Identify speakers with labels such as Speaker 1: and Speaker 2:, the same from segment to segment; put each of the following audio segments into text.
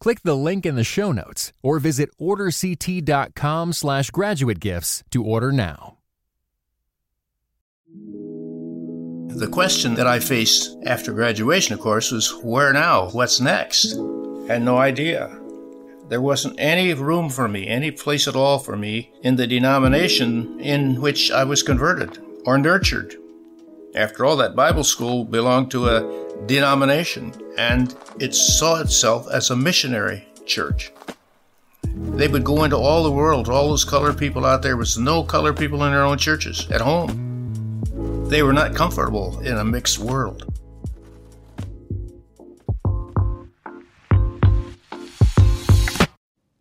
Speaker 1: Click the link in the show notes or visit orderct.com slash graduate gifts to order now.
Speaker 2: The question that I faced after graduation, of course, was where now? What's next? I Had no idea. There wasn't any room for me, any place at all for me in the denomination in which I was converted or nurtured. After all, that Bible school belonged to a denomination, and it saw itself as a missionary church. They would go into all the world, all those colored people out there was no colored people in their own churches at home. They were not comfortable in a mixed world.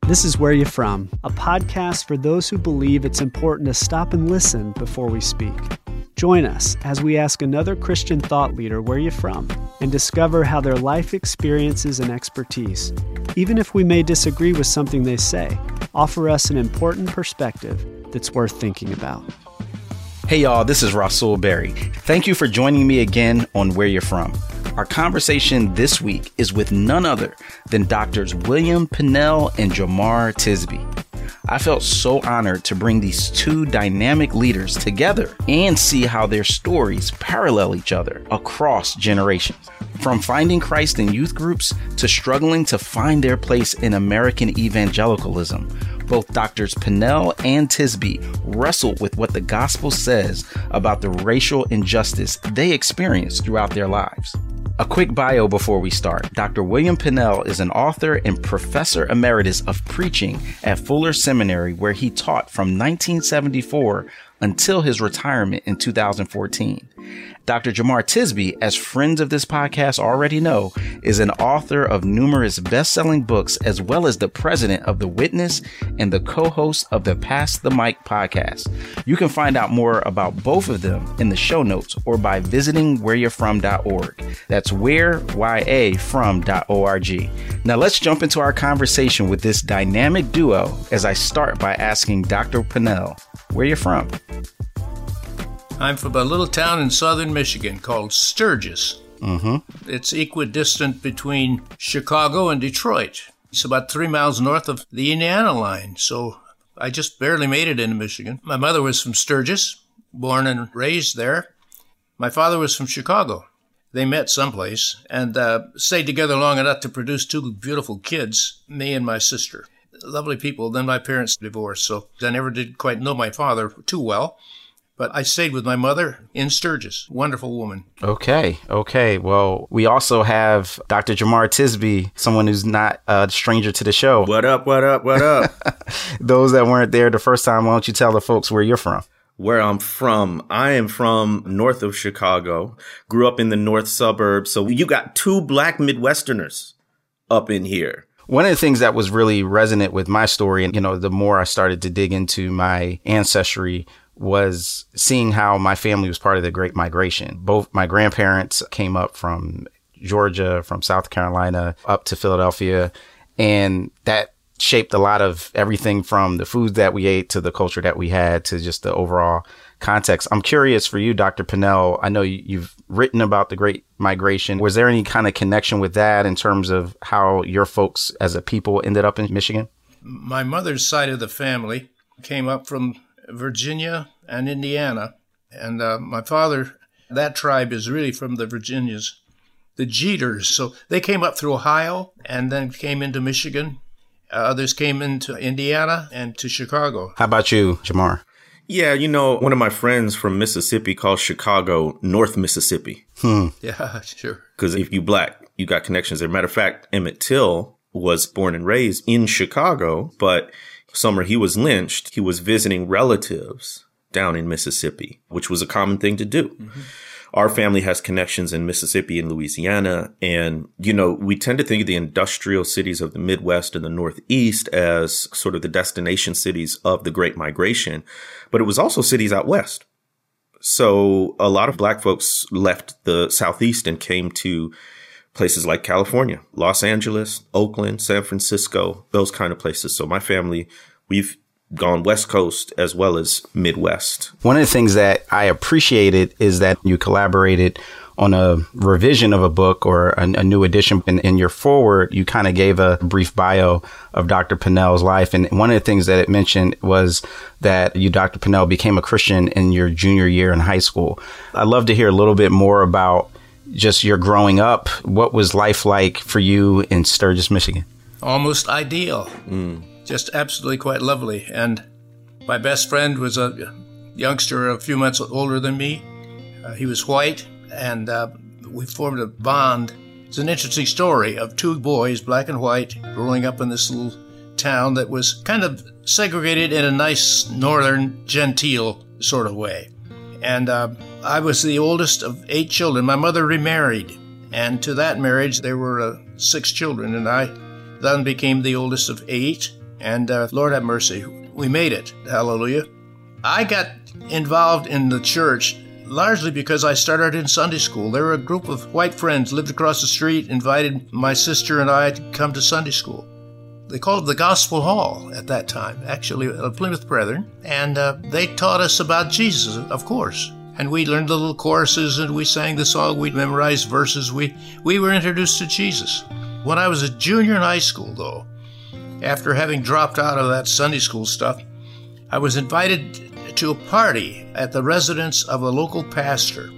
Speaker 3: This is Where You From, a podcast for those who believe it's important to stop and listen before we speak. Join us as we ask another Christian thought leader where you're from and discover how their life experiences and expertise, even if we may disagree with something they say, offer us an important perspective that's worth thinking about.
Speaker 4: Hey y'all, this is Rasool Berry. Thank you for joining me again on Where You're From. Our conversation this week is with none other than doctors William Pannell and Jemar Tisby. I felt so honored to bring these two dynamic leaders together and see how their stories parallel each other across generations. From finding Christ in youth groups to struggling to find their place in American evangelicalism, both Doctors Pannell and Tisby wrestled with what the gospel says about the racial injustice they experienced throughout their lives. A quick bio before we start. Dr. William Pannell is an author and professor emeritus of preaching at Fuller Seminary, where he taught from 1974 until his retirement in 2014. Dr. Jemar Tisby, as friends of this podcast already know, is an author of numerous best-selling books as well as the president of The Witness and the co-host of the Pass the Mic podcast. You can find out more about both of them in the show notes or by visiting whereyou'refrom.org. That's where ya from.org. Now let's jump into our conversation with this dynamic duo as I start by asking Dr. Pannell, where you're from?
Speaker 2: I'm from a little town in southern Michigan called Sturgis.
Speaker 4: Mm-hmm.
Speaker 2: It's equidistant between Chicago and Detroit. It's about three miles north of the Indiana line, so I just barely made it into Michigan. My mother was from Sturgis, born and raised there. My father was from Chicago. They met someplace and uh, stayed together long enough to produce two beautiful kids, me and my sister. Lovely people. Then my parents divorced, so I never did quite know my father too well. But I stayed with my mother in Sturgis. Wonderful woman.
Speaker 4: Okay, okay. Well, we also have Dr. Jemar Tisby, someone who's not a stranger to the show.
Speaker 5: What up, what up, what up?
Speaker 4: Those that weren't there the first time, why don't you tell the folks where you're from?
Speaker 5: Where I'm from, I am from north of Chicago. Grew up in the north suburbs. So you got two black Midwesterners up in here.
Speaker 4: One of the things that was really resonant with my story, and you know, the more I started to dig into my ancestry, was seeing how my family was part of the Great Migration. Both my grandparents came up from Georgia, from South Carolina, up to Philadelphia, and that shaped a lot of everything from the foods that we ate to the culture that we had to just the overall context. I'm curious for you, Dr. Pannell. I know you've written about the Great Migration. Was there any kind of connection with that in terms of how your folks as a people ended up in Michigan?
Speaker 2: My mother's side of the family came up from Virginia and Indiana. And uh, my father, that tribe is really from the Virginias, the Jeters. So they came up through Ohio and then came into Michigan. Uh, others came into Indiana and to Chicago.
Speaker 4: How about you, Jemar?
Speaker 5: Yeah, you know, one of my friends from Mississippi calls Chicago North Mississippi.
Speaker 4: Hmm.
Speaker 2: Yeah, sure.
Speaker 5: Because if you black, you got connections there. Matter of fact, Emmett Till was born and raised in Chicago, but summer he was lynched, he was visiting relatives down in Mississippi, which was a common thing to do. Mm-hmm. our family has connections in Mississippi and Louisiana. And, you know, we tend to think of the industrial cities of the Midwest and the Northeast as sort of the destination cities of the Great Migration, but it was also cities out West. So a lot of black folks left the Southeast and came to places like California, Los Angeles, Oakland, San Francisco, those kind of places. So my family, we've gone West Coast as well as Midwest.
Speaker 4: One of the things that I appreciated is that you collaborated on a revision of a book or a, a new edition. In, in your forward, you kind of gave a brief bio of Dr. Pannell's life. And one of the things that it mentioned was that you, Dr. Pannell, became a Christian in your junior year in high school. I'd love to hear a little bit more about just your growing up. What was life like for you in Sturgis, Michigan?
Speaker 2: Almost ideal. Mm just absolutely quite lovely. And my best friend was a youngster a few months older than me. Uh, he was white, and uh, we formed a bond. It's an interesting story of two boys, black and white, growing up in this little town that was kind of segregated in a nice northern genteel sort of way. And uh, I was the oldest of eight children. My mother remarried, and to that marriage there were uh, six children, and I then became the oldest of eight. And uh, Lord have mercy, we made it. Hallelujah. I got involved in the church largely because I started in Sunday school. There were a group of white friends lived across the street, invited my sister and I to come to Sunday school. They called it the Gospel Hall at that time, actually, Plymouth Brethren, and uh, they taught us about Jesus, of course. And we learned the little choruses and we sang the song, we memorized verses, we, we were introduced to Jesus. When I was a junior in high school, though, after having dropped out of that Sunday school stuff, I was invited to a party at the residence of a local pastor.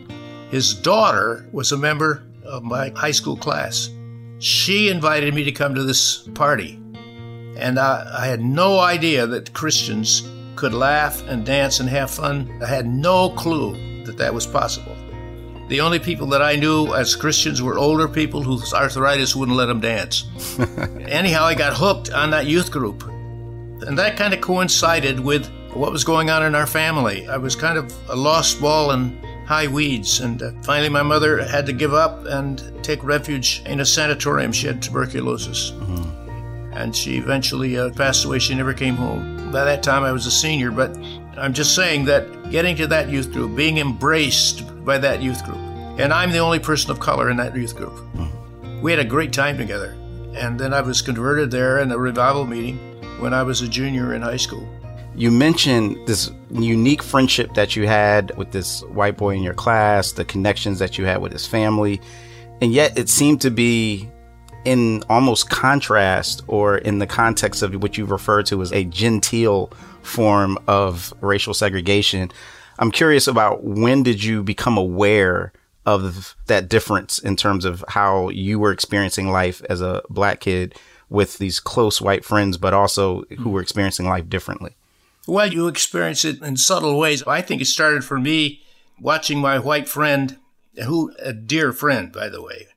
Speaker 2: His daughter was a member of my high school class. She invited me to come to this party, and I, I had no idea that Christians could laugh and dance and have fun. I had no clue that that was possible. The only people that I knew as Christians were older people whose arthritis wouldn't let them dance. Anyhow, I got hooked on that youth group. And that kind of coincided with what was going on in our family. I was kind of a lost ball in high weeds. And uh, finally, my mother had to give up and take refuge in a sanatorium. She had tuberculosis. Mm-hmm. And she eventually uh, passed away. She never came home. By that time, I was a senior, but I'm just saying that getting to that youth group, being embraced by that youth group, and I'm the only person of color in that youth group. Mm. We had a great time together. And then I was converted there in a revival meeting when I was a junior in high school.
Speaker 4: You mentioned this unique friendship that you had with this white boy in your class, the connections that you had with his family, and yet it seemed to be in almost contrast or in the context of what you refer to as a genteel form of racial segregation. I'm curious about when did you become aware of that difference in terms of how you were experiencing life as a black kid with these close white friends, but also who were experiencing life differently?
Speaker 2: Well, you experience it in subtle ways. I think it started for me watching my white friend, who a dear friend, by the way,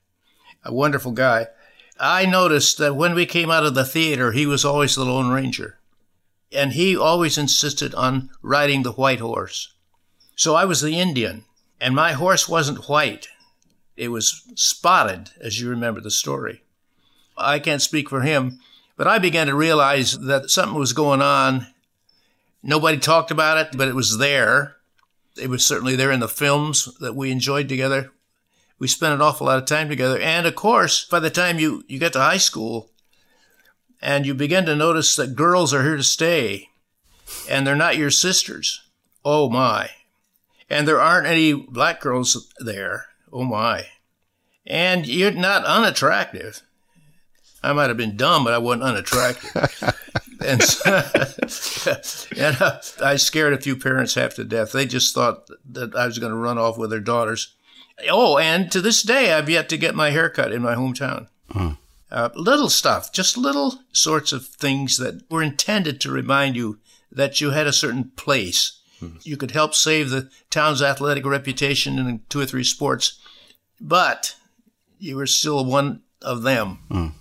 Speaker 2: a wonderful guy. I noticed that when we came out of the theater, he was always the Lone Ranger. And he always insisted on riding the white horse. So I was the Indian. And my horse wasn't white, it was spotted, as you remember the story. I can't speak for him, but I began to realize that something was going on. Nobody talked about it, but it was there. It was certainly there in the films that we enjoyed together. We spent an awful lot of time together. And of course, by the time you, you get to high school and you begin to notice that girls are here to stay and they're not your sisters, oh my, and there aren't any black girls there. Oh my. And you're not unattractive. I might have been dumb, but I wasn't unattractive. and, and uh, I scared a few parents half to death. They just thought that I was going to run off with their daughters. Oh, and to this day, I've yet to get my hair cut in my hometown. Mm. Uh, little stuff, just little sorts of things that were intended to remind you that you had a certain place Mm-hmm. You could help save the town's athletic reputation in two or three sports, but you were still one of them. Mm.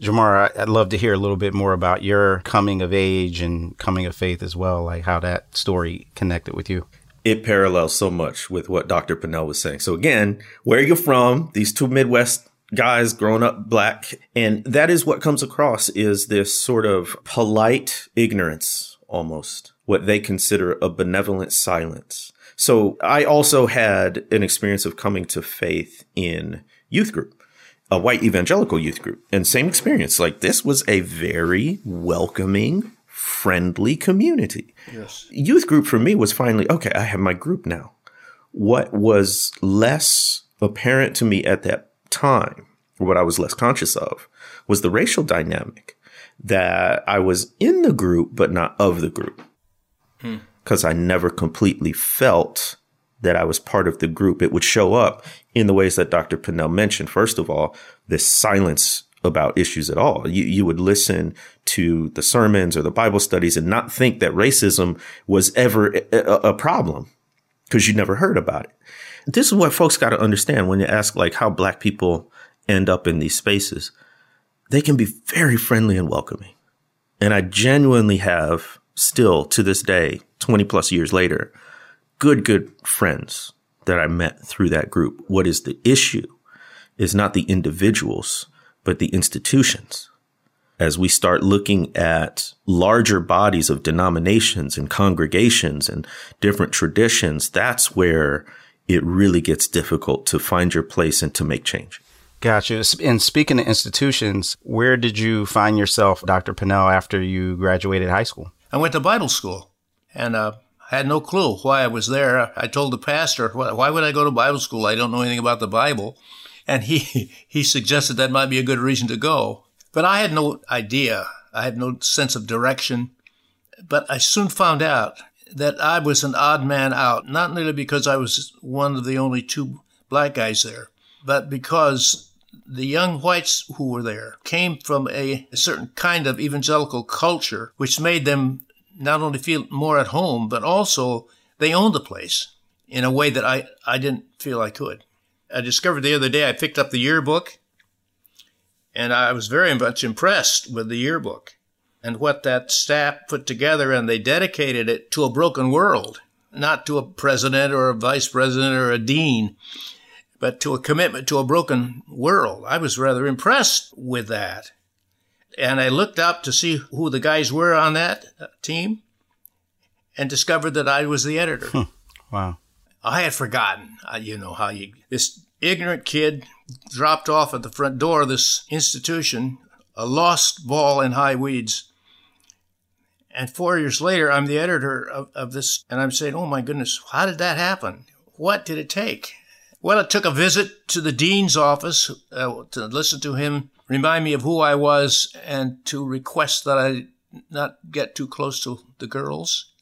Speaker 4: Jemar, I'd love to hear a little bit more about your coming of age and coming of faith as well, like how that story connected with you.
Speaker 5: it parallels so much with what Dr. Pannell was saying. So again, where are you're from, these two Midwest guys grown up black. And that is what comes across is this sort of polite ignorance almost, what they consider a benevolent silence. So I also had an experience of coming to faith in youth group a white evangelical youth group and same experience. Like this was a very welcoming, friendly community. Yes. Youth group for me was finally, okay, I have my group now. What was less apparent to me at that time, what I was less conscious of, was the racial dynamic that I was in the group, but not of the group. Because hmm. I never completely felt that I was part of the group, it would show up in the ways that Dr. Pannell mentioned. First of all, this silence about issues at all. You, you would listen to the sermons or the Bible studies and not think that racism was ever a, a problem because you never heard about it. This is what folks got to understand when you ask like how black people end up in these spaces. They can be very friendly and welcoming. And I genuinely have still to this day, 20 plus years later, good, good friends that I met through that group. What is the issue is not the individuals, but the institutions. As we start looking at larger bodies of denominations and congregations and different traditions, that's where it really gets difficult to find your place and to make change.
Speaker 4: Gotcha. And speaking of institutions, where did you find yourself, Dr. Pannell, after you graduated high school?
Speaker 2: I went to Bible school and uh, I had no clue why I was there. I told the pastor, why would I go to Bible school? I don't know anything about the Bible. And he, he suggested that might be a good reason to go. But I had no idea. I had no sense of direction. But I soon found out that I was an odd man out, not merely because I was one of the only two black guys there, but because the young whites who were there came from a, a certain kind of evangelical culture, which made them not only feel more at home, but also they owned the place in a way that I, I didn't feel I could. I discovered the other day I picked up the yearbook and I was very much impressed with the yearbook and what that staff put together and they dedicated it to a broken world, not to a president or a vice president or a dean, but to a commitment to a broken world. I was rather impressed with that. And I looked up to see who the guys were on that uh, team and discovered that I was the editor.
Speaker 4: Hmm. Wow.
Speaker 2: I had forgotten, uh, you know, how you, this ignorant kid dropped off at the front door of this institution, a lost ball in high weeds. And four years later, I'm the editor of, of this, and I'm saying, oh my goodness, how did that happen? What did it take? Well, it took a visit to the dean's office uh, to listen to him remind me of who I was and to request that I not get too close to the girls.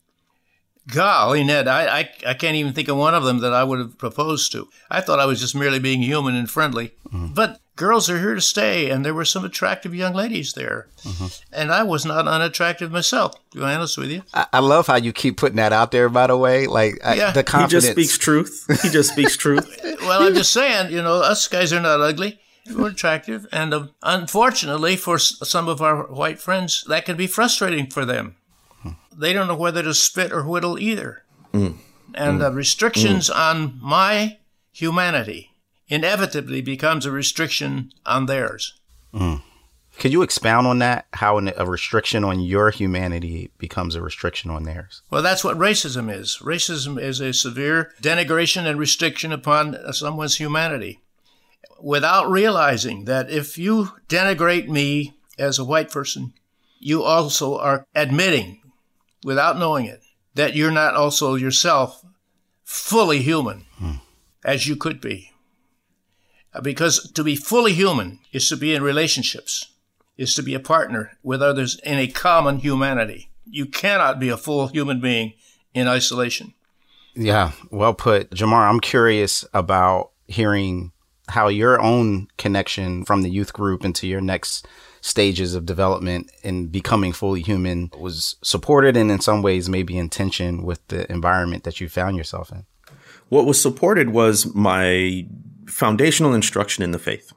Speaker 2: Golly, Ned, I, I, I can't even think of one of them that I would have proposed to. I thought I was just merely being human and friendly. Mm-hmm. But girls are here to stay, and there were some attractive young ladies there. Mm-hmm. And I was not unattractive myself, to be honest with you.
Speaker 4: I, I, love how you keep putting that out there, by the way. Like, yeah. I, the confidence.
Speaker 5: He just speaks truth. He just speaks truth.
Speaker 2: well, I'm just saying, you know, us guys are not ugly We're attractive. And uh, unfortunately, for some of our white friends, that can be frustrating for them. They don't know whether to spit or whittle either. Mm. And the mm. restrictions mm. on my humanity inevitably becomes a restriction on theirs.
Speaker 4: Mm. Could you expound on that? How a restriction on your humanity becomes a restriction on theirs?
Speaker 2: Well, that's what racism is. Racism is a severe denigration and restriction upon someone's humanity without realizing that if you denigrate me as a white person, you also are admitting, without knowing it, that you're not also yourself fully human hmm. as you could be. Because to be fully human is to be in relationships, is to be a partner with others in a common humanity. You cannot be a full human being in isolation.
Speaker 4: Yeah, well put. Jemar, I'm curious about hearing how your own connection from the youth group into your next stages of development and becoming fully human was supported and in some ways maybe in tension with the environment that you found yourself in?
Speaker 5: What was supported was my foundational instruction in the faith.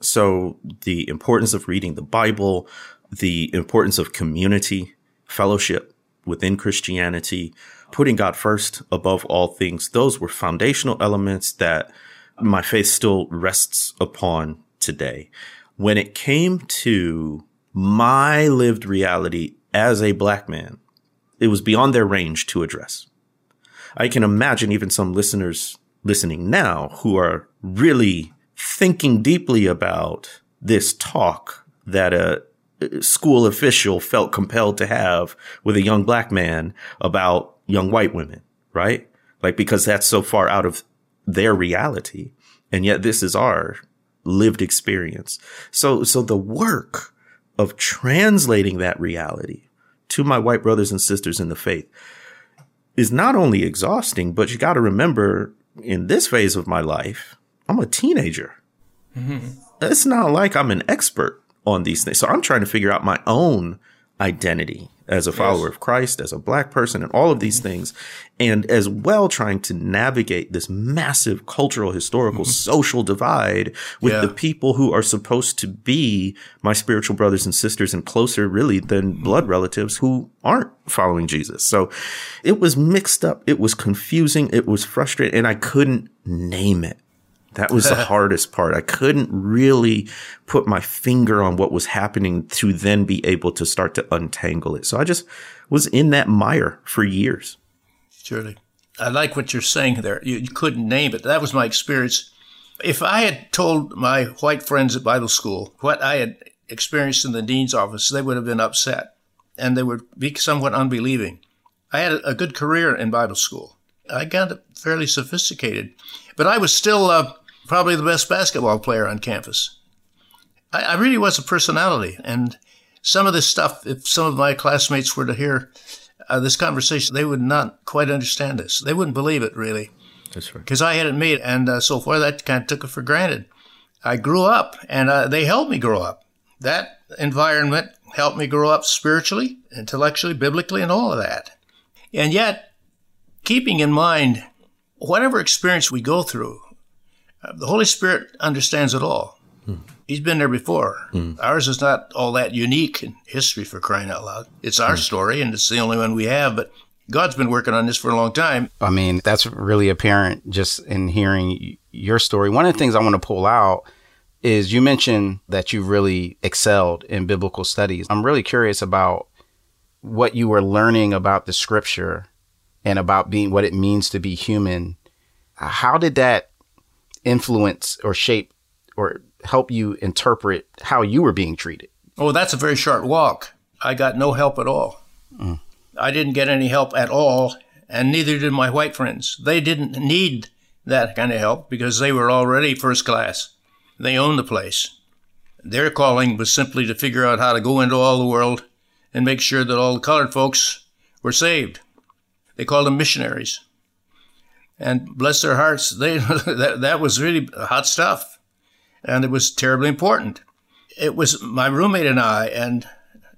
Speaker 5: So the importance of reading the Bible, the importance of community, fellowship, within Christianity, putting God first above all things. Those were foundational elements that my faith still rests upon today. When it came to my lived reality as a black man, it was beyond their range to address. I can imagine even some listeners listening now who are really thinking deeply about this talk that a school official felt compelled to have with a young black man about young white women, right? Like, because that's so far out of their reality. And yet this is our lived experience. So, so the work of translating that reality to my white brothers and sisters in the faith is not only exhausting, but you got to remember in this phase of my life, I'm a teenager. Mm-hmm. It's not like I'm an expert on these things. So I'm trying to figure out my own identity as a follower yes. of Christ, as a black person, and all of these things. And as well trying to navigate this massive cultural, historical, mm-hmm. social divide with yeah. the people who are supposed to be my spiritual brothers and sisters and closer really than mm-hmm. blood relatives who aren't following Jesus. So it was mixed up. It was confusing. It was frustrating and I couldn't name it. That was the hardest part. I couldn't really put my finger on what was happening to then be able to start to untangle it. So I just was in that mire for years.
Speaker 2: Surely. I like what you're saying there. You, you couldn't name it. That was my experience. If I had told my white friends at Bible school what I had experienced in the dean's office, they would have been upset and they would be somewhat unbelieving. I had a good career in Bible school. I got fairly sophisticated, but I was still uh, probably the best basketball player on campus. I, I really was a personality. And some of this stuff, if some of my classmates were to hear uh, this conversation, they would not quite understand this. They wouldn't believe it, really. That's right. Because I hadn't made it. And uh, so far, that kind of took it for granted. I grew up, and uh, they helped me grow up. That environment helped me grow up spiritually, intellectually, biblically, and all of that. And yet, keeping in mind whatever experience we go through, the Holy Spirit understands it all. Hmm. He's been there before. Hmm. Ours is not all that unique in history for crying out loud. It's our hmm. story and it's the only one we have, but God's been working on this for a long time.
Speaker 4: I mean, that's really apparent just in hearing your story. One of the things I want to pull out is you mentioned that you really excelled in biblical studies. I'm really curious about what you were learning about the scripture and about being what it means to be human. How did that influence or shape or help you interpret how you were being treated?
Speaker 2: Oh, that's a very short walk. I got no help at all. Mm. I didn't get any help at all, and neither did my white friends. They didn't need that kind of help because they were already first class. They owned the place. Their calling was simply to figure out how to go into all the world and make sure that all the colored folks were saved. They called them missionaries and bless their hearts, they that, that was really hot stuff, and it was terribly important. It was my roommate and I, and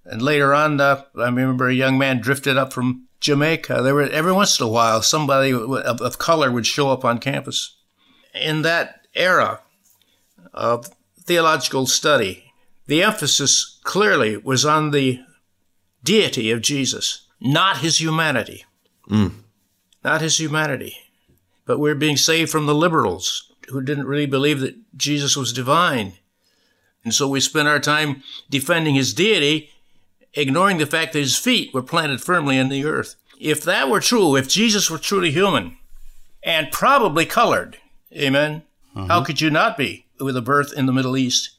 Speaker 2: and later on, uh, I remember a young man drifted up from Jamaica. There were every once in a while somebody of, of color would show up on campus. In that era of theological study, the emphasis clearly was on the deity of Jesus, not his humanity. Mm. Not his humanity but we're being saved from the liberals who didn't really believe that Jesus was divine. And so we spent our time defending his deity, ignoring the fact that his feet were planted firmly in the earth. If that were true, if Jesus were truly human and probably colored, amen, mm-hmm. how could you not be with a birth in the Middle East?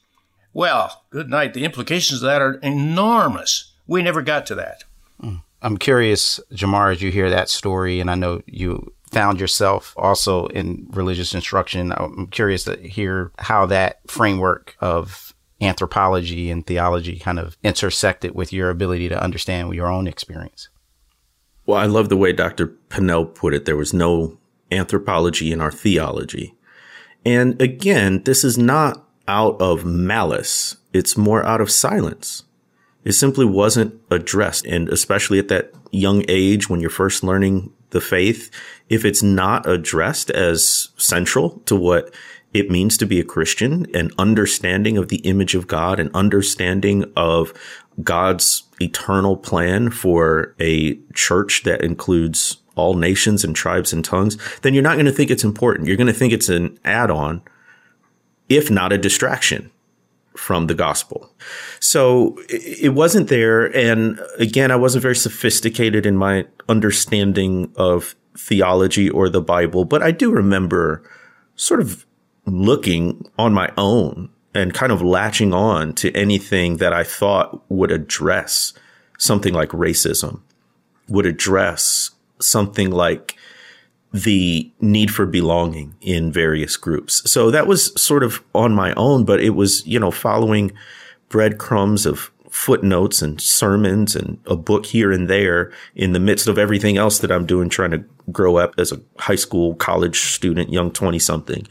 Speaker 2: Well, good night. The implications of that are enormous. We never got to that.
Speaker 4: Mm. I'm curious, Jemar, as you hear that story, and I know you found yourself also in religious instruction. I'm curious to hear how that framework of anthropology and theology kind of intersected with your ability to understand your own experience.
Speaker 5: Well, I love the way Dr. Pannell put it. There was no anthropology in our theology. And again, this is not out of malice. It's more out of silence. It simply wasn't addressed. And especially at that young age when you're first learning the faith, if it's not addressed as central to what it means to be a Christian, an understanding of the image of God, an understanding of God's eternal plan for a church that includes all nations and tribes and tongues, then you're not going to think it's important. You're going to think it's an add on, if not a distraction from the gospel. So it wasn't there. And again, I wasn't very sophisticated in my understanding of theology or the Bible, but I do remember sort of looking on my own and kind of latching on to anything that I thought would address something like racism, would address something like the need for belonging in various groups. So that was sort of on my own, but it was, you know, following breadcrumbs of footnotes and sermons and a book here and there in the midst of everything else that I'm doing, trying to grow up as a high school, college student, young 20 something.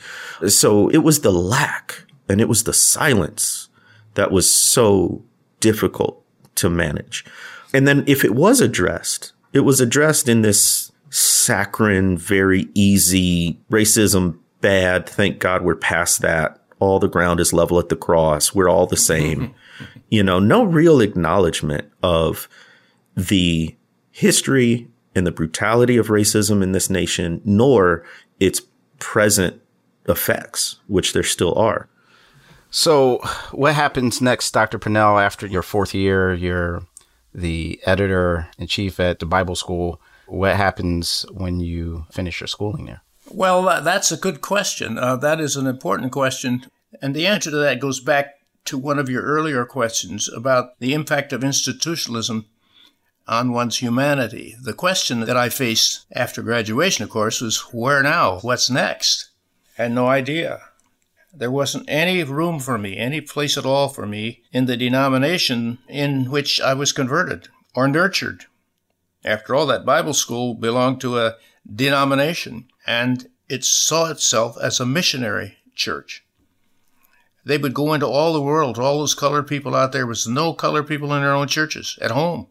Speaker 5: So it was the lack and it was the silence that was so difficult to manage. And then if it was addressed, it was addressed in this saccharine, very easy racism bad. Thank God we're past that. All the ground is level at the cross. We're all the same. you know, no real acknowledgement of the history and the brutality of racism in this nation, nor its present effects, which there still are.
Speaker 4: So, what happens next, Dr. Pannell, after your fourth year? You're the editor in chief at the Bible School. What happens when you finish your schooling there?
Speaker 2: Well, that's a good question. Uh, that is an important question. And the answer to that goes back to one of your earlier questions about the impact of institutionalism on one's humanity. The question that I faced after graduation, of course, was where now? What's next? I had no idea. There wasn't any room for me, any place at all for me in the denomination in which I was converted or nurtured. After all, that Bible school belonged to a denomination and it saw itself as a missionary church. They would go into all the world, all those colored people out there was no colored people in their own churches at home.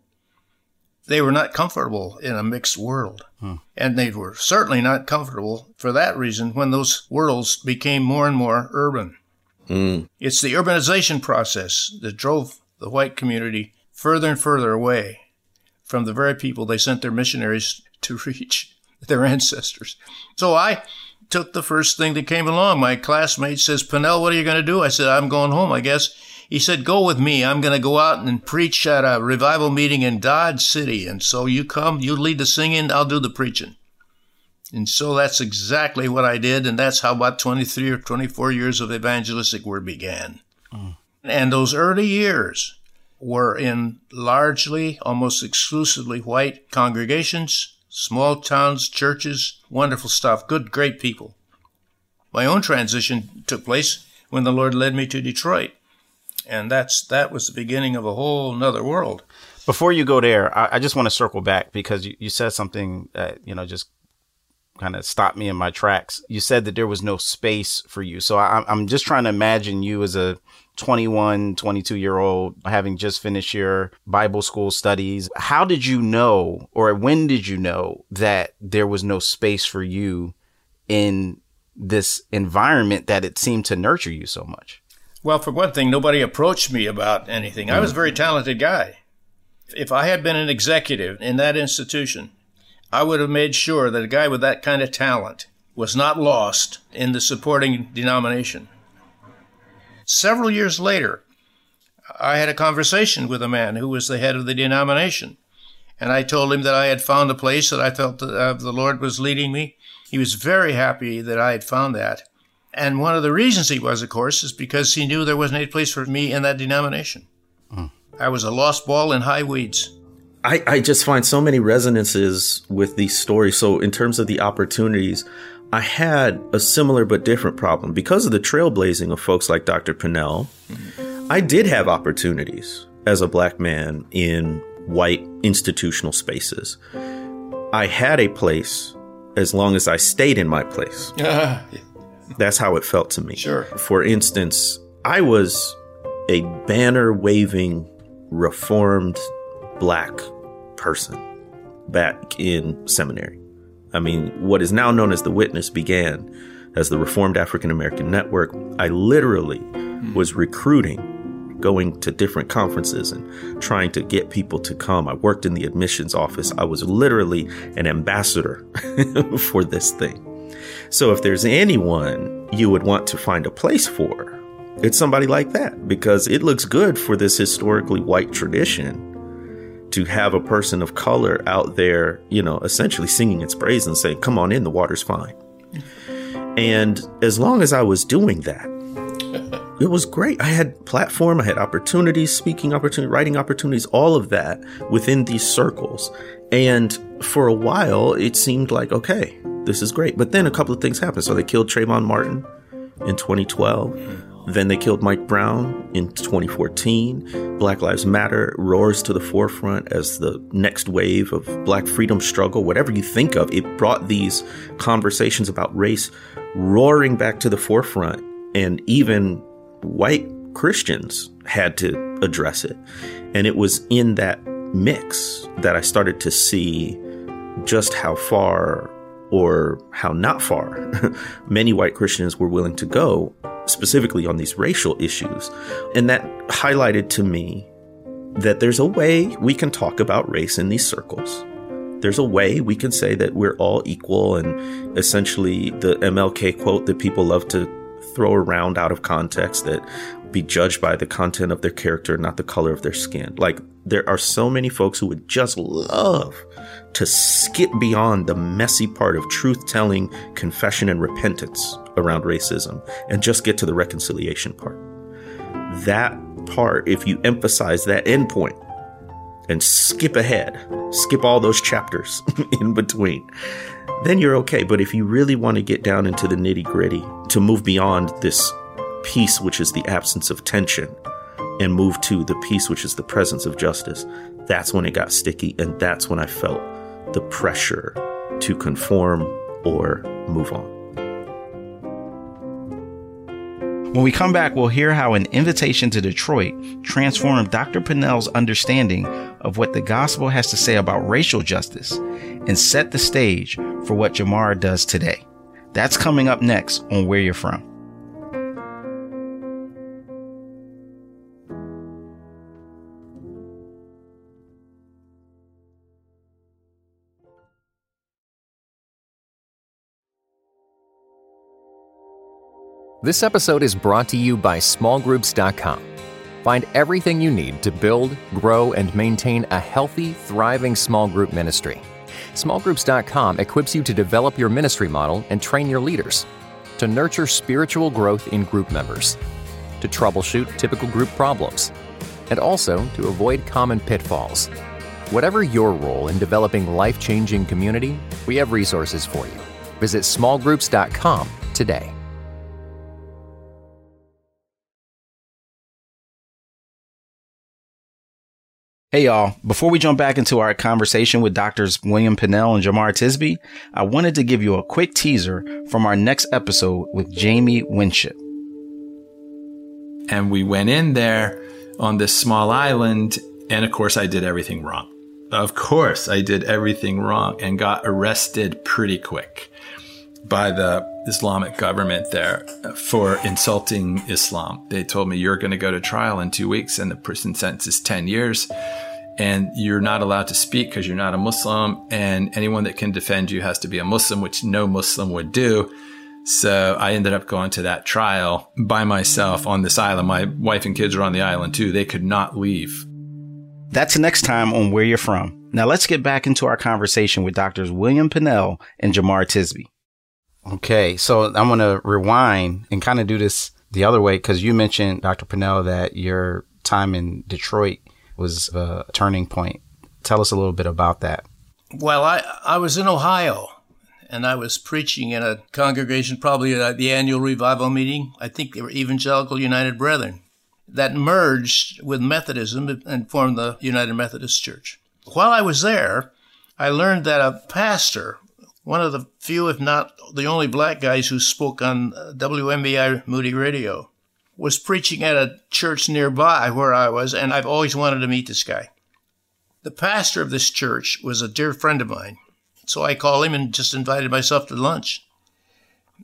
Speaker 2: They were not comfortable in a mixed world. Hmm. And they were certainly not comfortable for that reason when those worlds became more and more urban. Mm. It's the urbanization process that drove the white community further and further away from the very people they sent their missionaries to reach, their ancestors. So I took the first thing that came along. My classmate says, Pannell, what are you going to do? I said, I'm going home, I guess. He said, Go with me. I'm going to go out and preach at a revival meeting in Dodge City. And so you come, you lead the singing, I'll do the preaching. And so that's exactly what I did. And that's how about 23 or 24 years of evangelistic work began. Mm. And those early years, were in largely, almost exclusively white congregations, small towns, churches, wonderful stuff, good, great people. My own transition took place when the Lord led me to Detroit. And that's that was the beginning of a whole nother world.
Speaker 4: Before you go there, I, I just want to circle back because you, you said something that, you know, just kind of stopped me in my tracks. You said that there was no space for you. So I, I'm just trying to imagine you as a 21, 22 year old having just finished your Bible school studies. How did you know, or when did you know that there was no space for you in this environment that it seemed to nurture you so much?
Speaker 2: Well, for one thing, nobody approached me about anything. I was a very talented guy. If I had been an executive in that institution, I would have made sure that a guy with that kind of talent was not lost in the supporting denomination. Several years later, I had a conversation with a man who was the head of the denomination. And I told him that I had found a place that I felt that, uh, the Lord was leading me. He was very happy that I had found that. And one of the reasons he was, of course, is because he knew there wasn't any place for me in that denomination. Mm. I was a lost ball in high weeds.
Speaker 5: I, I just find so many resonances with these stories. So, in terms of the opportunities, I had a similar but different problem. Because of the trailblazing of folks like Dr. Pannell, I did have opportunities as a black man in white institutional spaces. I had a place as long as I stayed in my place. That's how it felt to me.
Speaker 2: Sure.
Speaker 5: For instance, I was a banner waving, reformed black person back in seminary. I mean, what is now known as the Witness began as the Reformed African American Network. I literally mm. was recruiting going to different conferences and trying to get people to come. I worked in the admissions office. I was literally an ambassador for this thing. So if there's anyone you would want to find a place for, it's somebody like that because it looks good for this historically white tradition to have a person of color out there, you know, essentially singing its praise and saying, come on in, the water's fine. And as long as I was doing that, it was great. I had platform, I had opportunities, speaking opportunities, writing opportunities, all of that within these circles. And for a while, it seemed like, okay, this is great. But then a couple of things happened. So they killed Trayvon Martin in 2012. Then they killed Mike Brown in 2014. Black Lives Matter roars to the forefront as the next wave of black freedom struggle. Whatever you think of, it brought these conversations about race roaring back to the forefront. And even white Christians had to address it. And it was in that mix that I started to see just how far or how not far many white Christians were willing to go specifically on these racial issues. And that highlighted to me that there's a way we can talk about race in these circles. There's a way we can say that we're all equal and essentially the MLK quote that people love to throw around out of context that be judged by the content of their character, not the color of their skin. Like there are so many folks who would just love to skip beyond the messy part of truth telling, confession, and repentance around racism and just get to the reconciliation part. That part, if you emphasize that endpoint and skip ahead, skip all those chapters in between, then you're okay. But if you really want to get down into the nitty gritty, to move beyond this peace, which is the absence of tension, and move to the peace, which is the presence of justice, that's when it got sticky. And that's when I felt the pressure to conform or move on.
Speaker 4: When we come back, we'll hear how an invitation to Detroit transformed Dr. Pannell's understanding of what the gospel has to say about racial justice and set the stage for what Jemar does today. That's coming up next on Where You're From.
Speaker 1: This episode is brought to you by smallgroups.com. Find everything you need to build, grow, and maintain a healthy, thriving small group ministry. Smallgroups.com equips you to develop your ministry model and train your leaders, to nurture spiritual growth in group members, to troubleshoot typical group problems, and also to avoid common pitfalls. Whatever your role in developing life changing community, we have resources for you. Visit smallgroups.com today.
Speaker 4: Hey y'all, before we jump back into our conversation with doctors William Pannell and Jemar Tisby, I wanted to give you a quick teaser from our next episode with Jamie Winship.
Speaker 6: And we went in there on this small island, and of course, I did everything wrong. Of course, I did everything wrong and got arrested pretty quick by the Islamic government there for insulting Islam. They told me you're going to go to trial in two weeks and the prison sentence is 10 years and you're not allowed to speak because you're not a Muslim and anyone that can defend you has to be a Muslim, which no Muslim would do. So I ended up going to that trial by myself on this island. My wife and kids are on the island too. They could not leave.
Speaker 4: That's next time on Where You're From. Now let's get back into our conversation with doctors William Pannell and Jemar Tisby. Okay, so I'm going to rewind and kind of do this the other way because you mentioned, Dr. Pannell, that your time in Detroit was a turning point. Tell us a little bit about that.
Speaker 2: Well, I, I was in Ohio and I was preaching in a congregation, probably at the annual revival meeting. I think they were Evangelical United Brethren that merged with Methodism and formed the United Methodist Church. While I was there, I learned that a pastor one of the few, if not the only black guys who spoke on uh, WMBI Moody Radio, was preaching at a church nearby where I was, and I've always wanted to meet this guy. The pastor of this church was a dear friend of mine, so I called him and just invited myself to lunch.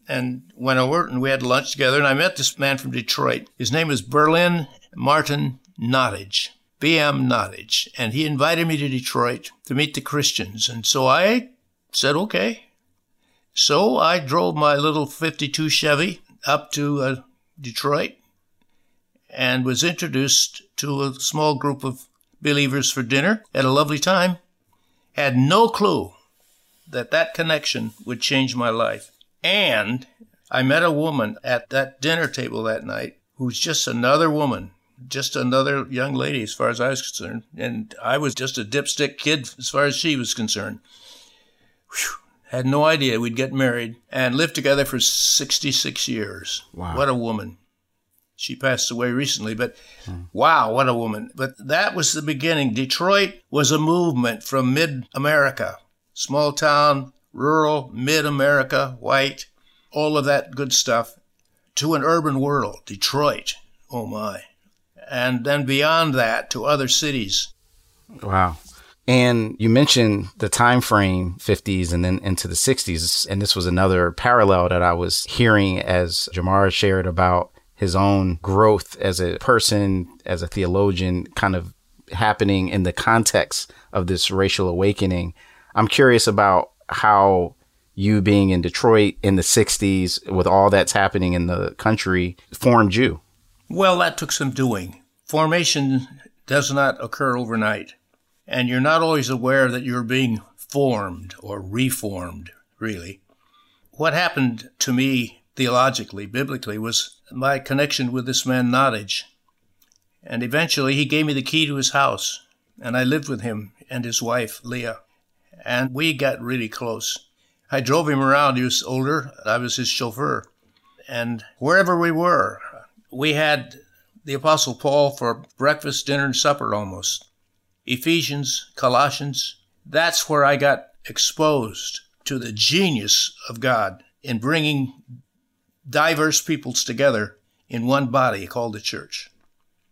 Speaker 2: And went over and we had lunch together, and I met this man from Detroit. His name is Berlin Martin Nottage, B.M. Nottage, and he invited me to Detroit to meet the Christians. And so I said, okay. So I drove my little 52 Chevy up to uh, Detroit and was introduced to a small group of believers for dinner. Had a lovely time. Had no clue that that connection would change my life. And I met a woman at that dinner table that night who's just another woman, just another young lady as far as I was concerned. And I was just a dipstick kid as far as she was concerned. Whew. Had no idea we'd get married and lived together for 66 years.
Speaker 4: Wow.
Speaker 2: What a woman. She passed away recently, but hmm. wow, what a woman. But that was the beginning. Detroit was a movement from mid America, small town, rural, mid America, white, all of that good stuff, to an urban world, Detroit. Oh my. And then beyond that to other cities.
Speaker 4: Wow. And you mentioned the time frame 50s and then into the 60s. And this was another parallel that I was hearing as Jemar shared about his own growth as a person, as a theologian, kind of happening in the context of this racial awakening. I'm curious about how you being in Detroit in the 60s with all that's happening in the country formed you.
Speaker 2: Well, that took some doing. Formation does not occur overnight, and you're not always aware that you're being formed or reformed, really. What happened to me theologically, biblically, was my connection with this man Nottage. And eventually he gave me the key to his house, and I lived with him and his wife, Leah. And we got really close. I drove him around. He was older. I was his chauffeur. And wherever we were, we had the Apostle Paul for breakfast, dinner, and supper almost. Ephesians, Colossians. That's where I got exposed to the genius of God in bringing diverse peoples together in one body called the church.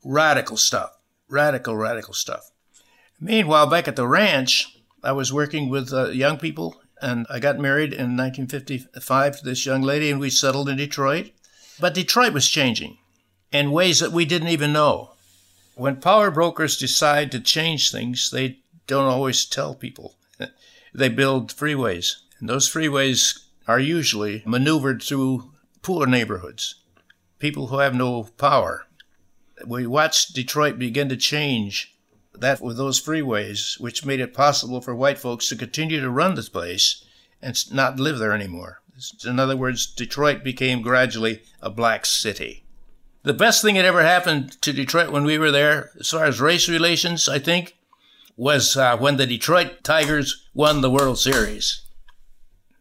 Speaker 2: Radical stuff. Radical, radical stuff. Meanwhile, back at the ranch, I was working with uh, young people, and I got married in 1955 to this young lady, and we settled in Detroit. But Detroit was changing in ways that we didn't even know. When power brokers decide to change things, they don't always tell people. they build freeways, and those freeways are usually maneuvered through poor neighborhoods, people who have no power. We watched Detroit begin to change that with those freeways, which made it possible for white folks to continue to run this place and not live there anymore. In other words, Detroit became gradually a black city. The best thing that ever happened to Detroit when we were there, as far as race relations, I think, was uh, when the Detroit Tigers won the World Series.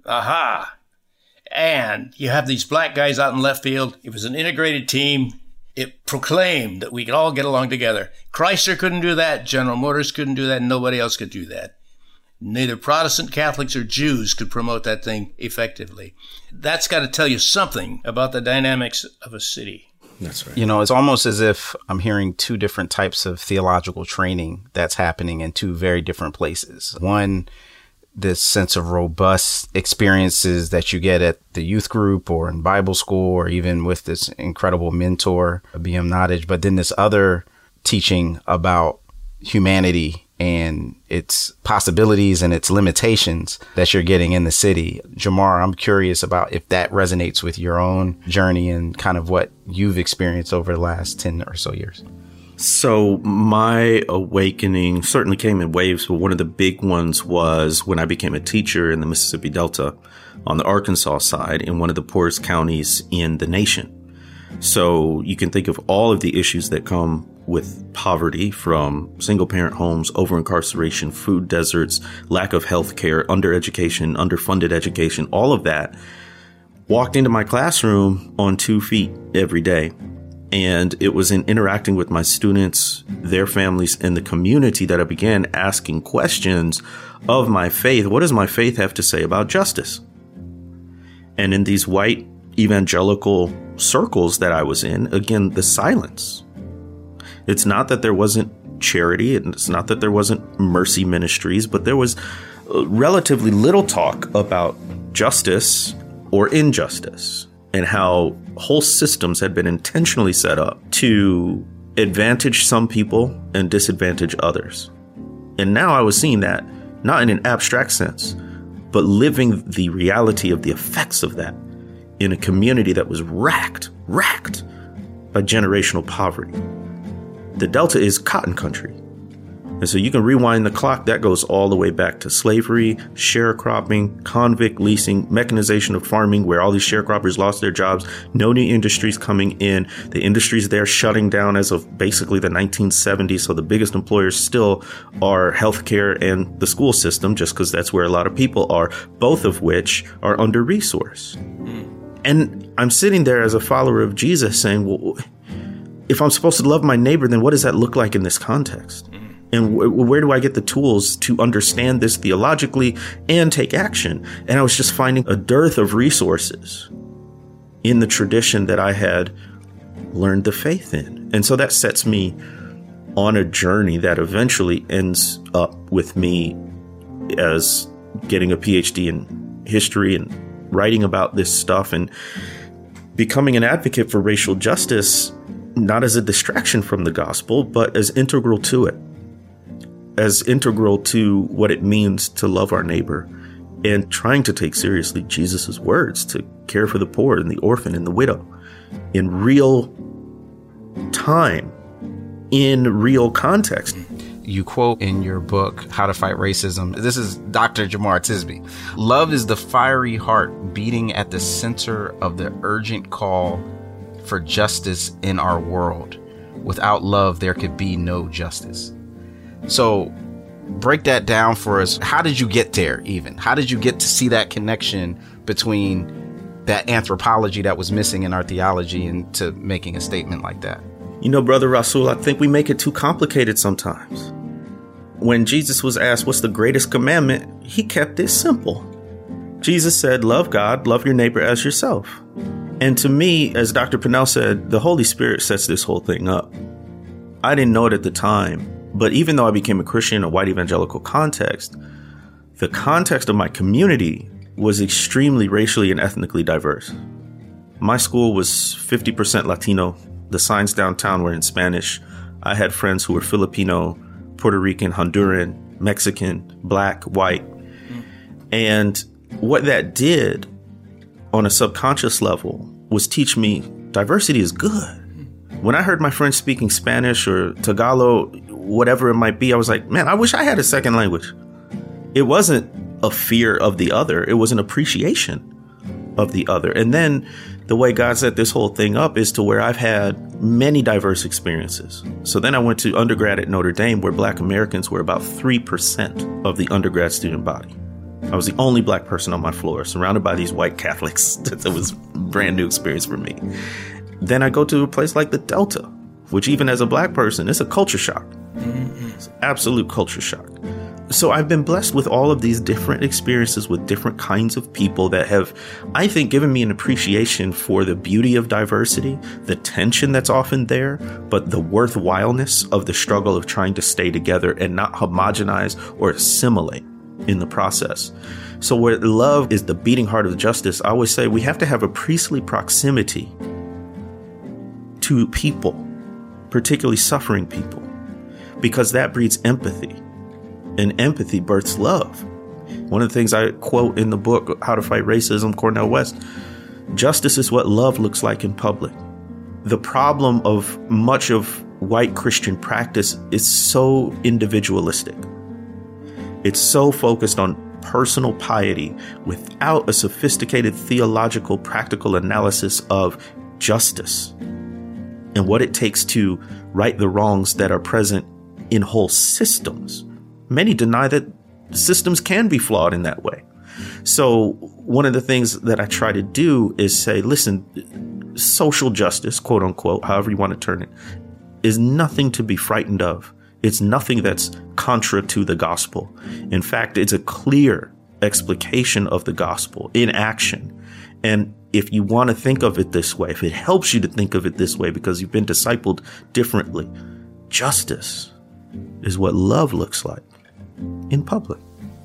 Speaker 2: Aha! And you have these black guys out in left field. It was an integrated team. It proclaimed that we could all get along together. Chrysler couldn't do that. General Motors couldn't do that. Nobody else could do that. Neither Protestant Catholics or Jews could promote that thing effectively. That's got to tell you something about the dynamics of a city.
Speaker 5: That's right.
Speaker 4: You know, it's almost as if I'm hearing two different types of theological training that's happening in two very different places. One, this sense of robust experiences that you get at the youth group or in Bible school or even with this incredible mentor, BM Nottage, but then this other teaching about humanity and its possibilities and its limitations that you're getting in the city. Jemar, I'm curious about if that resonates with your own journey and kind of what you've experienced over the last 10 or so years.
Speaker 5: So my awakening certainly came in waves, but one of the big ones was when I became a teacher in the Mississippi Delta on the Arkansas side in one of the poorest counties in the nation. So you can think of all of the issues that come with poverty from single parent homes, over incarceration, food deserts, lack of health care, undereducation, underfunded education, all of that. Walked into my classroom on two feet every day and it was in interacting with my students, their families, and the community that I began asking questions of my faith. What does my faith have to say about justice? And in these white evangelical circles that I was in, again, the silence. It's not that there wasn't charity, and it's not that there wasn't mercy ministries, but there was uh, relatively little talk about justice or injustice and how whole systems had been intentionally set up to advantage some people and disadvantage others. And now I was seeing that, not in an abstract sense, but living the reality of the effects of that in a community that was racked, racked by generational poverty. The Delta is cotton country. And so you can rewind the clock, that goes all the way back to slavery, sharecropping, convict leasing, mechanization of farming, where all these sharecroppers lost their jobs, no new industries coming in. The industries there shutting down as of basically the 1970s. So the biggest employers still are healthcare and the school system, just because that's where a lot of people are, both of which are under resourced. Hmm. And I'm sitting there as a follower of Jesus saying, well, if I'm supposed to love my neighbor, then what does that look like in this context? Mm-hmm. and where do I get the tools to understand this theologically and take action? And I was just finding a dearth of resources in the tradition that I had learned the faith in. And so that sets me on a journey that eventually ends up with me as getting a PhD in history and writing about this stuff and becoming an advocate for racial justice, not as a distraction from the gospel, but as integral to it as integral to what it means to love our neighbor and trying to take seriously Jesus' words to care for the poor and the orphan and the widow in real time, in real context.
Speaker 4: You quote in your book, How to Fight Racism. This is Dr. Jemar Tisby. Love is the fiery heart beating at the center of the urgent call for justice in our world. Without love, there could be no justice. So break that down for us. How did you get there even? How did you get to see that connection between that anthropology that was missing in our theology and to making a statement like that?
Speaker 5: You know, Brother Rasool, I think we make it too complicated sometimes. When Jesus was asked, What's the greatest commandment? he kept it simple. Jesus said, Love God, love your neighbor as yourself. And to me, as Dr. Pannell said, the Holy Spirit sets this whole thing up. I didn't know it at the time, but even though I became a Christian in a white evangelical context, the context of my community was extremely racially and ethnically diverse. My school was 50% Latino. The signs downtown were in Spanish. I had friends who were Filipino, Puerto Rican, Honduran, Mexican, black, white. Mm. And what that did on a subconscious level was teach me diversity is good. When I heard my friends speaking Spanish or Tagalog, whatever it might be, I was like, man, I wish I had a second language. It wasn't a fear of the other, it was an appreciation of the other. And then the way God set this whole thing up is to where I've had many diverse experiences. So then I went to undergrad at Notre Dame, where black Americans were about 3% of the undergrad student body. I was the only black person on my floor, surrounded by these white Catholics. that was brand new experience for me. Then I go to a place like the Delta, which even as a black person, it's a culture shock. It's absolute culture shock. So I've been blessed with all of these different experiences with different kinds of people that have, I think, given me an appreciation for the beauty of diversity, the tension that's often there, but the worthwhileness of the struggle of trying to stay together and not homogenize or assimilate in the process. So where love is the beating heart of justice, I always say we have to have a priestly proximity to people, particularly suffering people because that breeds empathy. And empathy births love. One of the things I quote in the book, How to Fight Racism, Cornel West justice is what love looks like in public. The problem of much of white Christian practice is so individualistic. It's so focused on personal piety without a sophisticated theological practical analysis of justice and what it takes to right the wrongs that are present in whole systems. Many deny that systems can be flawed in that way. So, one of the things that I try to do is say, listen, social justice, quote unquote, however you want to turn it, is nothing to be frightened of. It's nothing that's contra to the gospel. In fact, it's a clear explication of the gospel in action. And if you want to think of it this way, if it helps you to think of it this way because you've been discipled differently, justice is what love looks like in public.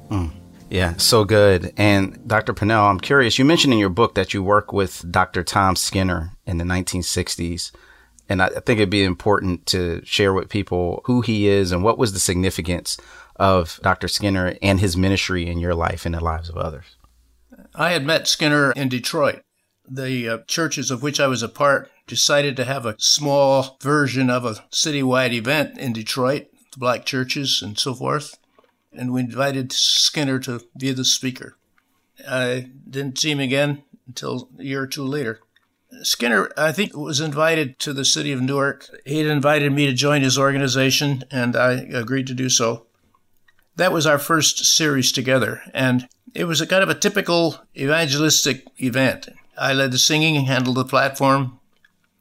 Speaker 4: Mm. Yeah, so good. And Dr. Pannell, I'm curious, you mentioned in your book that you work with Dr. Tom Skinner in the 1960s. And I think it'd be important to share with people who he is and what was the significance of Dr. Skinner and his ministry in your life and the lives of others.
Speaker 2: I had met Skinner in Detroit. The uh, churches of which I was a part decided to have a small version of a citywide event in Detroit, the black churches and so forth. And we invited Skinner to be the speaker. I didn't see him again until a year or two later. Skinner, I think, was invited to the city of Newark. He had invited me to join his organization, and I agreed to do so. That was our first series together, and it was a kind of a typical evangelistic event. I led the singing, handled the platform.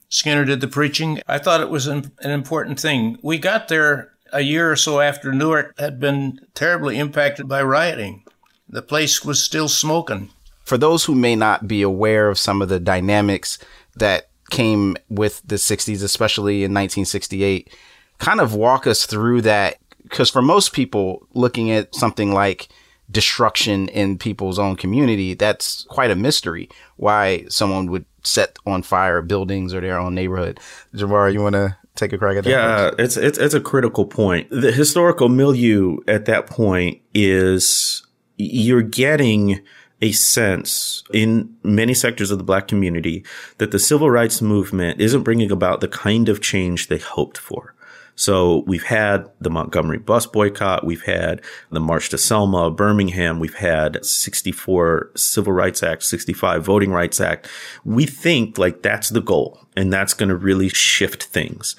Speaker 2: Skinner did the preaching. I thought it was an, an important thing. We got there a year or so after Newark had been terribly impacted by rioting. The place was still smoking
Speaker 4: for those who may not be aware of some of the dynamics that came with the 60s, especially in 1968, kind of walk us through that. Because for most people, looking at something like destruction in people's own community, that's quite a mystery why someone would set on fire buildings or their own neighborhood. Jemar, you want to take a crack at that?
Speaker 5: Yeah, it's, it's, it's a critical point. The historical milieu at that point is you're getting a sense in many sectors of the black community that the civil rights movement isn't bringing about the kind of change they hoped for. So we've had the Montgomery bus boycott. We've had the March to Selma, Birmingham. We've had 64 Civil Rights Act, 65 Voting Rights Act. We think like that's the goal and that's going to really shift things.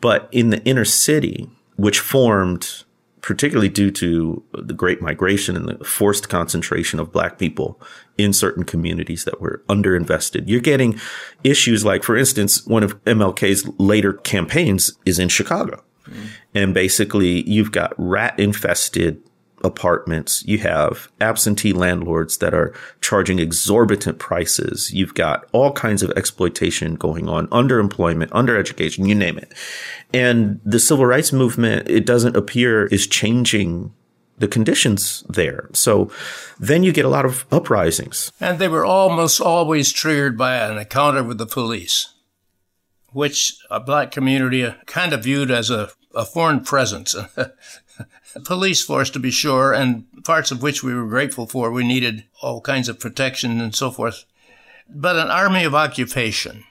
Speaker 5: But in the inner city, which formed particularly due to the great migration and the forced concentration of black people in certain communities that were underinvested. You're getting issues like, for instance, one of MLK's later campaigns is in Chicago. Mm. And basically you've got rat infested apartments. You have absentee landlords that are charging exorbitant prices. You've got all kinds of exploitation going on, underemployment, undereducation, you name it. And the civil rights movement, it doesn't appear is changing the conditions there. So then you get a lot of uprisings.
Speaker 2: And they were almost always triggered by an encounter with the police, which a black community kind of viewed as a, a foreign presence. police force, to be sure, and parts of which we were grateful for. We needed all kinds of protection and so forth. But an army of occupation.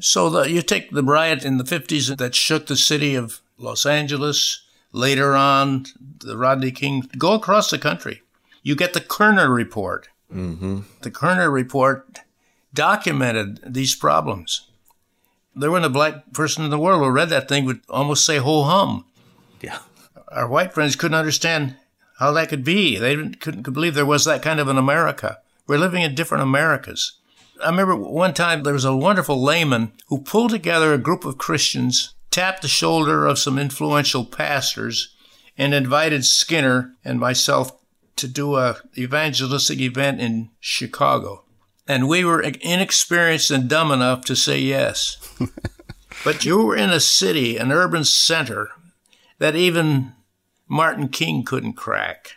Speaker 2: So the, you take the riot in the 50s that shook the city of Los Angeles, later on, the Rodney King, go across the country. You get the Kerner Report. Mm-hmm. The Kerner Report documented these problems. There wasn't a black person in the world who read that thing would almost say ho hum.
Speaker 5: Yeah
Speaker 2: our white friends couldn't understand how that could be. They couldn't believe there was that kind of an America. We're living in different Americas. I remember one time there was a wonderful layman who pulled together a group of Christians, tapped the shoulder of some influential pastors, and invited Skinner and myself to do a evangelistic event in Chicago. And we were inexperienced and dumb enough to say yes. but you were in a city, an urban center, that even Martin King couldn't crack.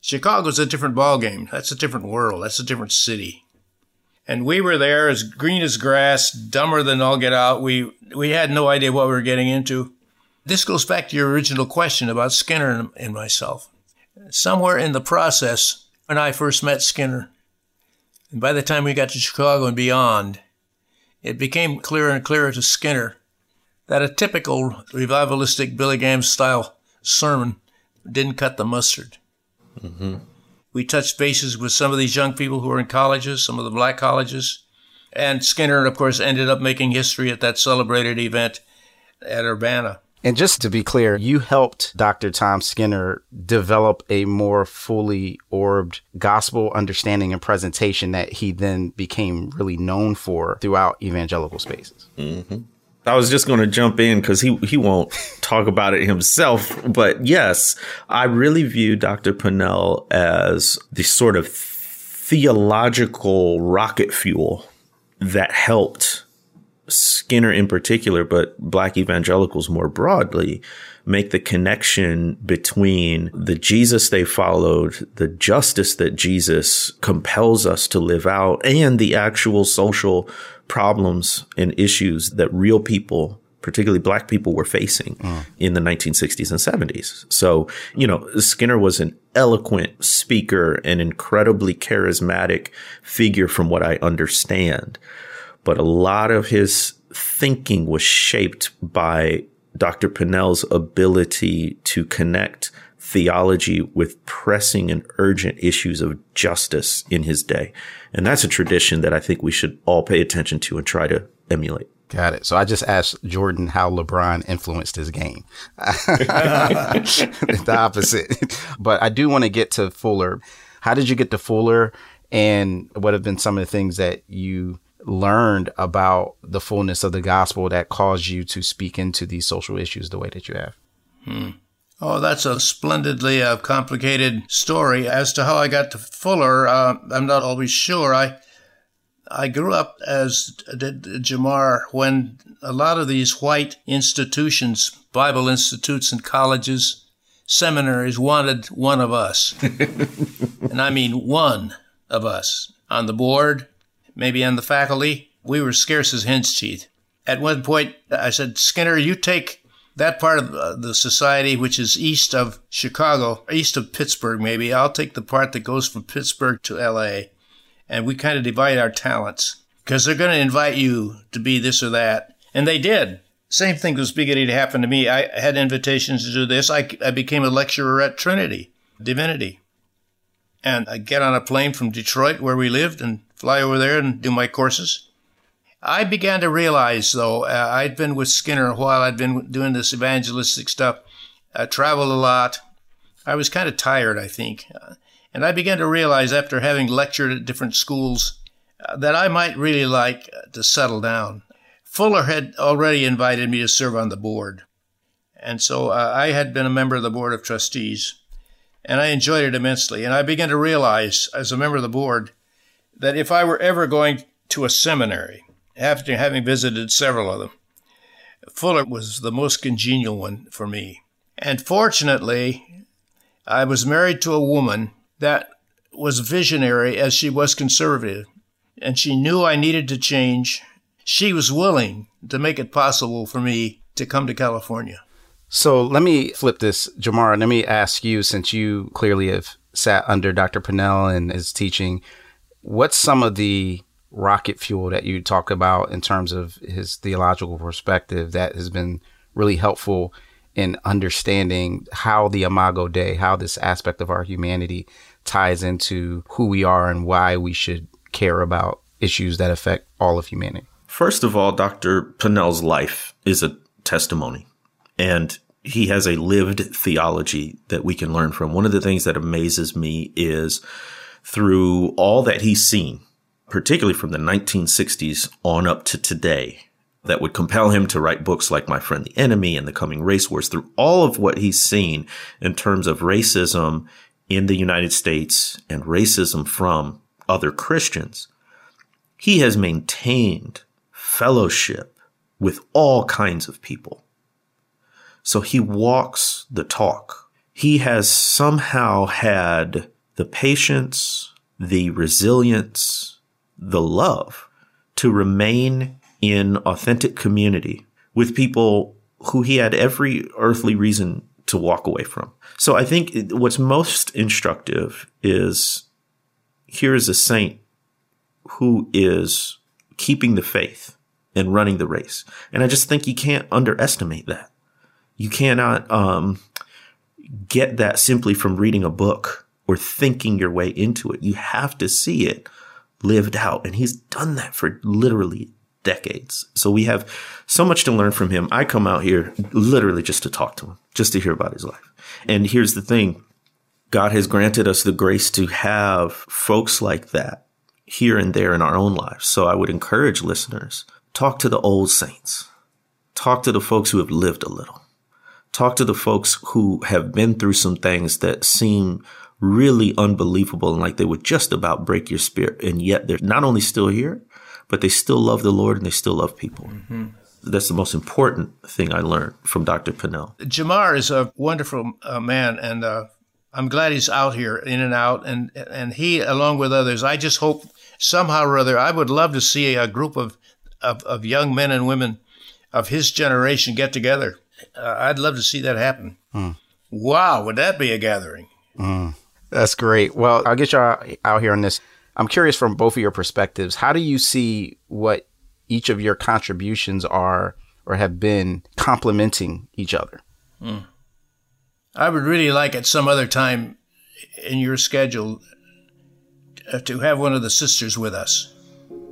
Speaker 2: Chicago's a different ballgame. That's a different world. That's a different city. And we were there as green as grass, dumber than all get out. We, we had no idea what we were getting into. This goes back to your original question about Skinner and myself. Somewhere in the process, when I first met Skinner, and by the time we got to Chicago and beyond, it became clearer and clearer to Skinner that a typical revivalistic Billy Graham style sermon didn't cut the mustard. Mm-hmm. We touched bases with some of these young people who were in colleges, some of the black colleges. And Skinner, of course, ended up making history at that celebrated event at Urbana.
Speaker 4: And just to be clear, you helped Dr. Tom Skinner develop a more fully orbed gospel understanding and presentation that he then became really known for throughout evangelical spaces.
Speaker 5: Mm-hmm. I was just going to jump in because he he won't talk about it himself. But yes, I really view Dr. Pannell as the sort of theological rocket fuel that helped Skinner in particular, but black evangelicals more broadly, make the connection between the Jesus they followed, the justice that Jesus compels us to live out, and the actual social problems and issues that real people particularly black people were facing mm. in the 1960s and 70s. So, you know, Skinner was an eloquent speaker, an incredibly charismatic figure from what I understand. But a lot of his thinking was shaped by Dr. Pannell's ability to connect theology with pressing and urgent issues of justice in his day. And that's a tradition that I think we should all pay attention to and try to emulate.
Speaker 4: Got it. So I just asked Jordan how LeBron influenced his game. the opposite. But I do want to get to Fuller. How did you get to Fuller? And what have been some of the things that you learned about the fullness of the gospel that caused you to speak into these social issues the way that you have?
Speaker 2: Hmm. Oh, that's a splendidly uh, complicated story. As to how I got to Fuller, uh, I'm not always sure. I I grew up, as did Jemar, when a lot of these white institutions, Bible institutes and colleges, seminaries wanted one of us. and I mean one of us on the board, maybe on the faculty. We were scarce as hen's teeth. At one point, I said, Skinner, you take that part of uh, the society which is east of Chicago, east of Pittsburgh, maybe. I'll take the part that goes from Pittsburgh to LA and we kind of divide our talents because they're going to invite you to be this or that. And they did. Same thing was beginning to happen to me. I had invitations to do this. I, I became a lecturer at Trinity Divinity. And I get on a plane from Detroit, where we lived, and fly over there and do my courses. I began to realize, though, uh, I'd been with Skinner a while. I'd been doing this evangelistic stuff. I traveled a lot. I was kind of tired, I think. Uh, and I began to realize after having lectured at different schools uh, that I might really like uh, to settle down. Fuller had already invited me to serve on the board. And so I had been a member of the Board of Trustees, and I enjoyed it immensely. And I began to realize, as a member of the board, that if I were ever going to a seminary, after having visited several of them, Fuller was the most congenial one for me. And fortunately, I was married to a woman that was visionary as she was conservative, and she knew I needed to change. She was willing to make it possible for me to come to California.
Speaker 4: So let me flip this, Jemar. Let me ask you, since you clearly have sat under Dr. Pannell and his teaching, what's some of the rocket fuel that you talk about in terms of his theological perspective that has been really helpful in understanding how the Imago Dei, how this aspect of our humanity ties into who we are and why we should care about issues that affect all of humanity.
Speaker 5: First of all, Dr. Pannell's life is a testimony, and he has a lived theology that we can learn from. One of the things that amazes me is through all that he's seen, particularly from the 1960s on up to today, that would compel him to write books like My Friend the Enemy and The Coming Race Wars, through all of what he's seen in terms of racism in the United States and racism from other Christians, he has maintained fellowship with all kinds of people. So he walks the talk. He has somehow had the patience, the resilience, the love to remain in authentic community with people who he had every earthly reason to walk away from. So I think what's most instructive is here is a saint who is keeping the faith and running the race. And I just think you can't underestimate that. You cannot um, get that simply from reading a book or thinking your way into it. You have to see it lived out. And he's done that for literally decades. So we have so much to learn from him. I come out here literally just to talk to him, just to hear about his life. And here's the thing. God has granted us the grace to have folks like that here and there in our own lives. So I would encourage listeners, talk to the old saints. Talk to the folks who have lived a little. Talk to the folks who have been through some things that seem really unbelievable and like they would just about break your spirit. And yet they're not only still here, but they still love the Lord and they still love people.
Speaker 2: Mm-hmm.
Speaker 5: that's the most important thing I learned from Dr. Pannell.
Speaker 2: Jemar is a wonderful uh, man, and uh, I'm glad he's out here, in and out, and and he, along with others, I just hope somehow or other, I would love to see a group of of, of young men and women of his generation get together. Uh, I'd love to see that happen. Mm. Wow, would that be a gathering?
Speaker 4: Mm. That's great. Well, I'll get y'all out here on this. I'm curious from both of your perspectives. How do you see what each of your contributions are or have been complementing each other? Mm.
Speaker 2: I would really like at some other time in your schedule uh, to have one of the sisters with us.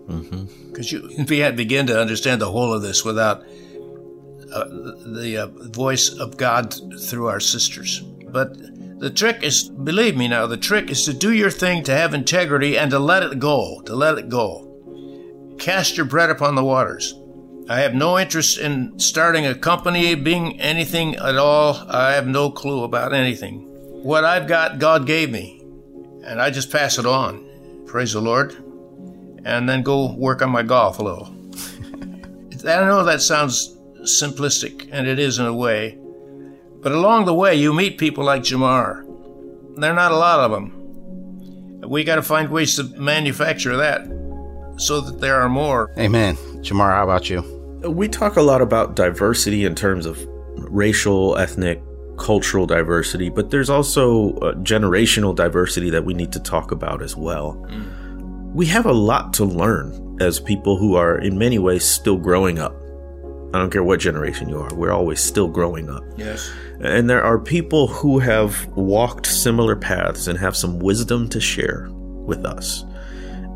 Speaker 2: Because mm-hmm. you can't begin to understand the whole of this without uh, the uh, voice of God through our sisters. But the trick is, believe me now, the trick is to do your thing, to have integrity, and to let it go, to let it go. Cast your bread upon the waters. I have no interest in starting a company, being anything at all. I have no clue about anything. What I've got, God gave me, and I just pass it on. Praise the Lord. And then go work on my golf a little. I know that sounds simplistic, and it is in a way. But along the way, you meet people like Jemar. There are not a lot of them. We got to find ways to manufacture that so that there are more.
Speaker 4: Amen. Jemar, how about you?
Speaker 5: We talk a lot about diversity in terms of racial, ethnic, cultural diversity, but there's also generational diversity that we need to talk about as well. Mm. We have a lot to learn as people who are, in many ways, still growing up. I don't care what generation you are, we're always still growing up.
Speaker 2: Yes.
Speaker 5: And there are people who have walked similar paths and have some wisdom to share with us.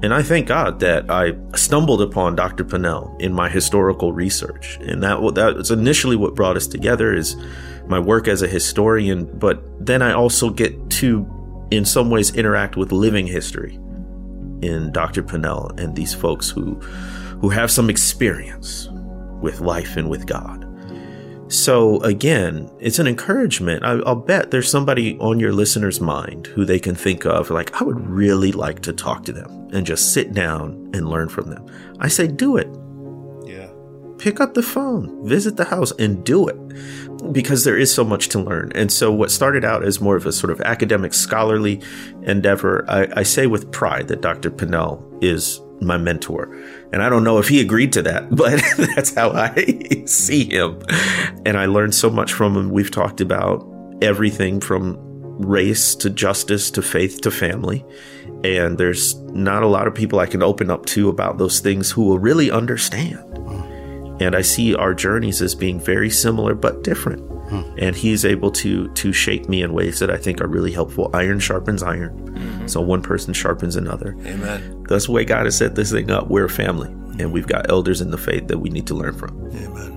Speaker 5: And I thank God that I stumbled upon Dr. Pannell in my historical research. And that, that was initially what brought us together is my work as a historian. But then I also get to, in some ways, interact with living history in Dr. Pannell and these folks who, who have some experience with life and with God. So again, it's an encouragement. I, will bet there's somebody on your listener's mind who they can think of, like, I would really like to talk to them and just sit down and learn from them. I say, do it.
Speaker 2: Yeah.
Speaker 5: Pick up the phone, visit the house, and do it because there is so much to learn. And so, what started out as more of a sort of academic, scholarly endeavor, I, I say with pride that Dr. Pannell is my mentor. And I don't know if he agreed to that, but that's how I see him. And I learned so much from him. We've talked about everything from race to justice to faith to family. And there's not a lot of people I can open up to about those things who will really understand. And I see our journeys as being very similar but different. Hmm. And he's able to to shape me in ways that I think are really helpful. Iron sharpens iron. Mm-hmm. So one person sharpens another.
Speaker 2: Amen.
Speaker 5: That's the way God has set this thing up. We're a family. And we've got elders in the faith that we need to learn from.
Speaker 2: Amen.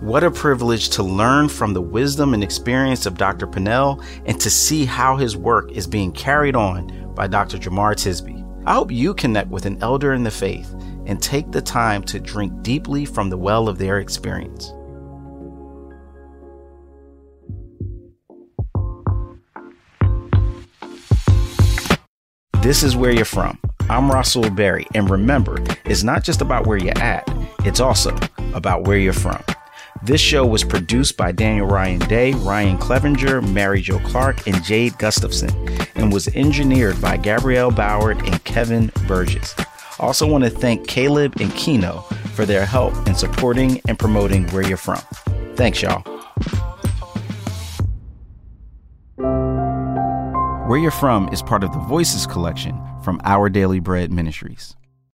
Speaker 4: What a privilege to learn from the wisdom and experience of Dr. Pannell and to see how his work is being carried on by Dr. Jemar Tisby. I hope you connect with an elder in the faith and take the time to drink deeply from the well of their experience. This is where you're from. I'm Rasool Berry, and remember, it's not just about where you're at, it's also about where you're from. This show was produced by Daniel Ryan Day, Ryan Clevenger, Mary Jo Clark, and Jade Gustafson, and was engineered by Gabrielle Boward and Kevin Burgess. Also, want to thank Caleb and Kino for their help in supporting and promoting Where You're From. Thanks, y'all. Where You're From is part of the Voices collection from Our Daily Bread Ministries.